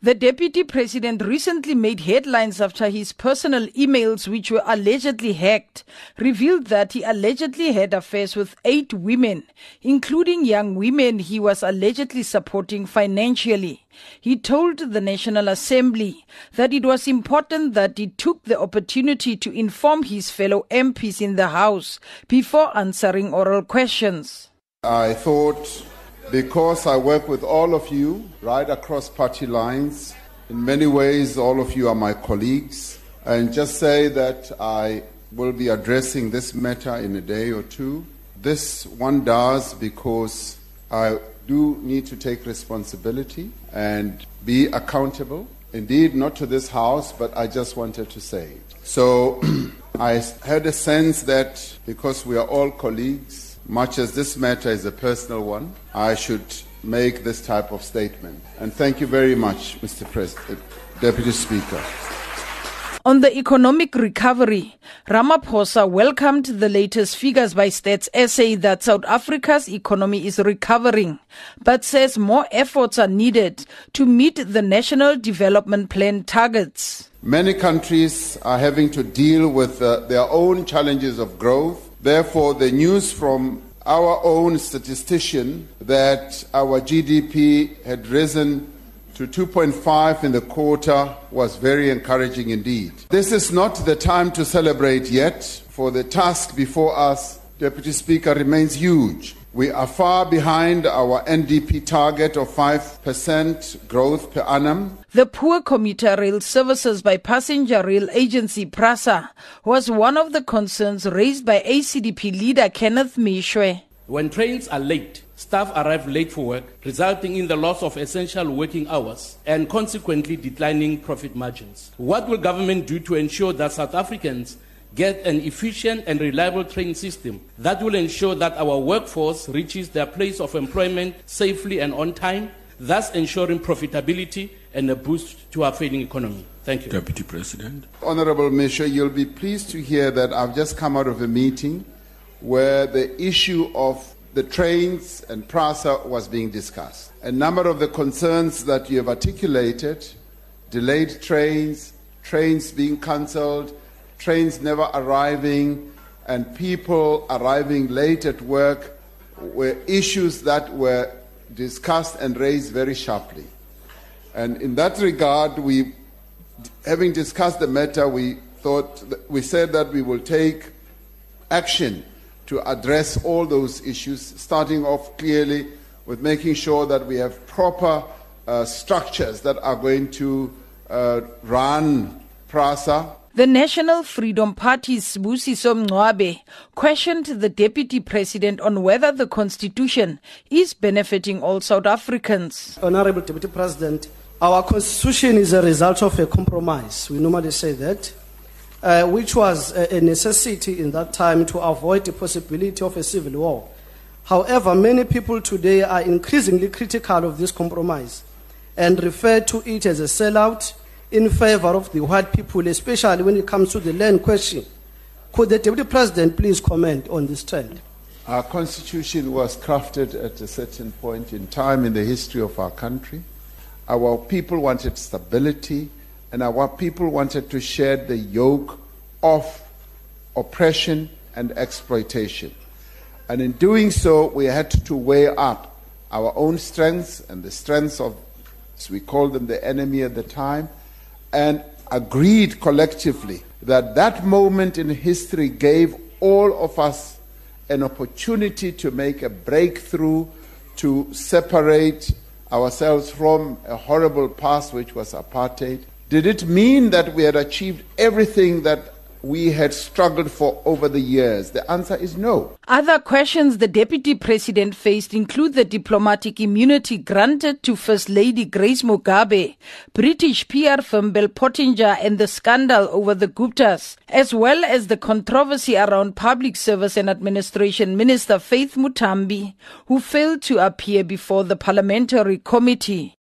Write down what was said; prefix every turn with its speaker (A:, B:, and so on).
A: The deputy president recently made headlines after his personal emails, which were allegedly hacked, revealed that he allegedly had affairs with eight women, including young women he was allegedly supporting financially. He told the National Assembly that it was important that he took the opportunity to inform his fellow MPs in the House before answering oral questions.
B: I thought because I work with all of you right across party lines. In many ways, all of you are my colleagues. And just say that I will be addressing this matter in a day or two. This one does because I do need to take responsibility and be accountable. Indeed, not to this house, but I just wanted to say it. So I had a sense that because we are all colleagues, much as this matter is a personal one, I should make this type of statement. And thank you very much, Mr. President, Deputy Speaker.
A: On the economic recovery, Ramaphosa welcomed the latest figures by Stats SA that South Africa's economy is recovering, but says more efforts are needed to meet the National Development Plan targets.
B: Many countries are having to deal with uh, their own challenges of growth Therefore, the news from our own statistician that our GDP had risen to 2.5 in the quarter was very encouraging indeed. This is not the time to celebrate yet, for the task before us, Deputy Speaker, remains huge. We are far behind our NDP target of 5% growth per annum.
A: The poor commuter rail services by passenger rail agency PRASA was one of the concerns raised by ACDP leader Kenneth Meshoe.
C: When trains are late, staff arrive late for work, resulting in the loss of essential working hours and consequently declining profit margins. What will government do to ensure that South Africans get an efficient and reliable train system that will ensure that our workforce reaches their place of employment safely and on time, thus ensuring profitability and a boost to our failing economy. Thank you.
D: Deputy President.
B: Honorable Minister, you'll be pleased to hear that I've just come out of a meeting where the issue of the trains and PRASA was being discussed. A number of the concerns that you have articulated, delayed trains, trains being cancelled, trains never arriving, and people arriving late at work were issues that were discussed and raised very sharply. And in that regard, we, having discussed the matter, we thought, we said that we will take action to address all those issues, starting off clearly with making sure that we have proper uh, structures that are going to uh, run PRASA
A: the National Freedom Party's Sibusiso Mncwabe questioned the deputy president on whether the constitution is benefiting all South Africans.
E: Honorable Deputy President, our constitution is a result of a compromise. We normally say that. Uh, which was a, necessity in that time to avoid the possibility of a civil war. However, many people today are increasingly critical of this compromise and refer to it as a sellout in favor of the white people, especially when it comes to the land question. Could the Deputy President please comment on this trend?
B: Our constitution was crafted at a certain point in time in the history of our country. Our people wanted stability, and our people wanted to shed the yoke of oppression and exploitation. And in doing so, we had to weigh up our own strengths and the strengths of, as we called them, the enemy at the time, and agreed collectively that that moment in history gave all of us an opportunity to make a breakthrough to separate ourselves from a horrible past which was apartheid. Did it mean that we had achieved everything that we had struggled for over the years? The answer is no.
A: Other questions the deputy president faced include the diplomatic immunity granted to First Lady Grace Mugabe, British PR firm Bell Pottinger, and the scandal over the Guptas, as well as the controversy around Public Service and Administration Minister Faith Muthambi, who failed to appear before the parliamentary committee.